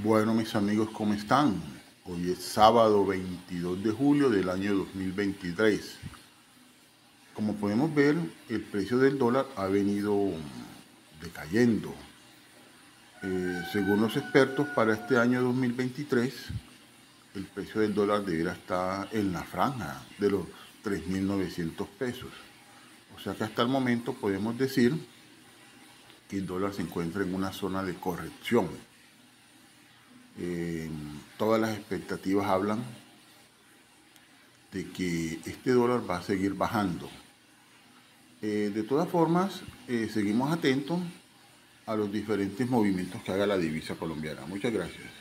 Bueno, mis amigos, ¿cómo están? Hoy es sábado 22 de julio del año 2023. Como podemos ver, el precio del dólar ha venido decayendo. Eh, según los expertos, para este año 2023, el precio del dólar debería estar en la franja de los 3.900 pesos. O sea que hasta el momento podemos decir que el dólar se encuentra en una zona de corrección todas las expectativas hablan de que este dólar va a seguir bajando. Eh, de todas formas, eh, seguimos atentos a los diferentes movimientos que haga la divisa colombiana. Muchas gracias.